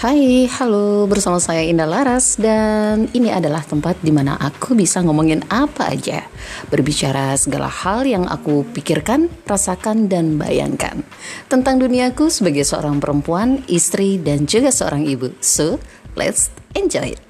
Hai, halo, bersama saya Indah Laras dan ini adalah tempat di mana aku bisa ngomongin apa aja. Berbicara segala hal yang aku pikirkan, rasakan, dan bayangkan. Tentang duniaku sebagai seorang perempuan, istri, dan juga seorang ibu. So, let's enjoy it.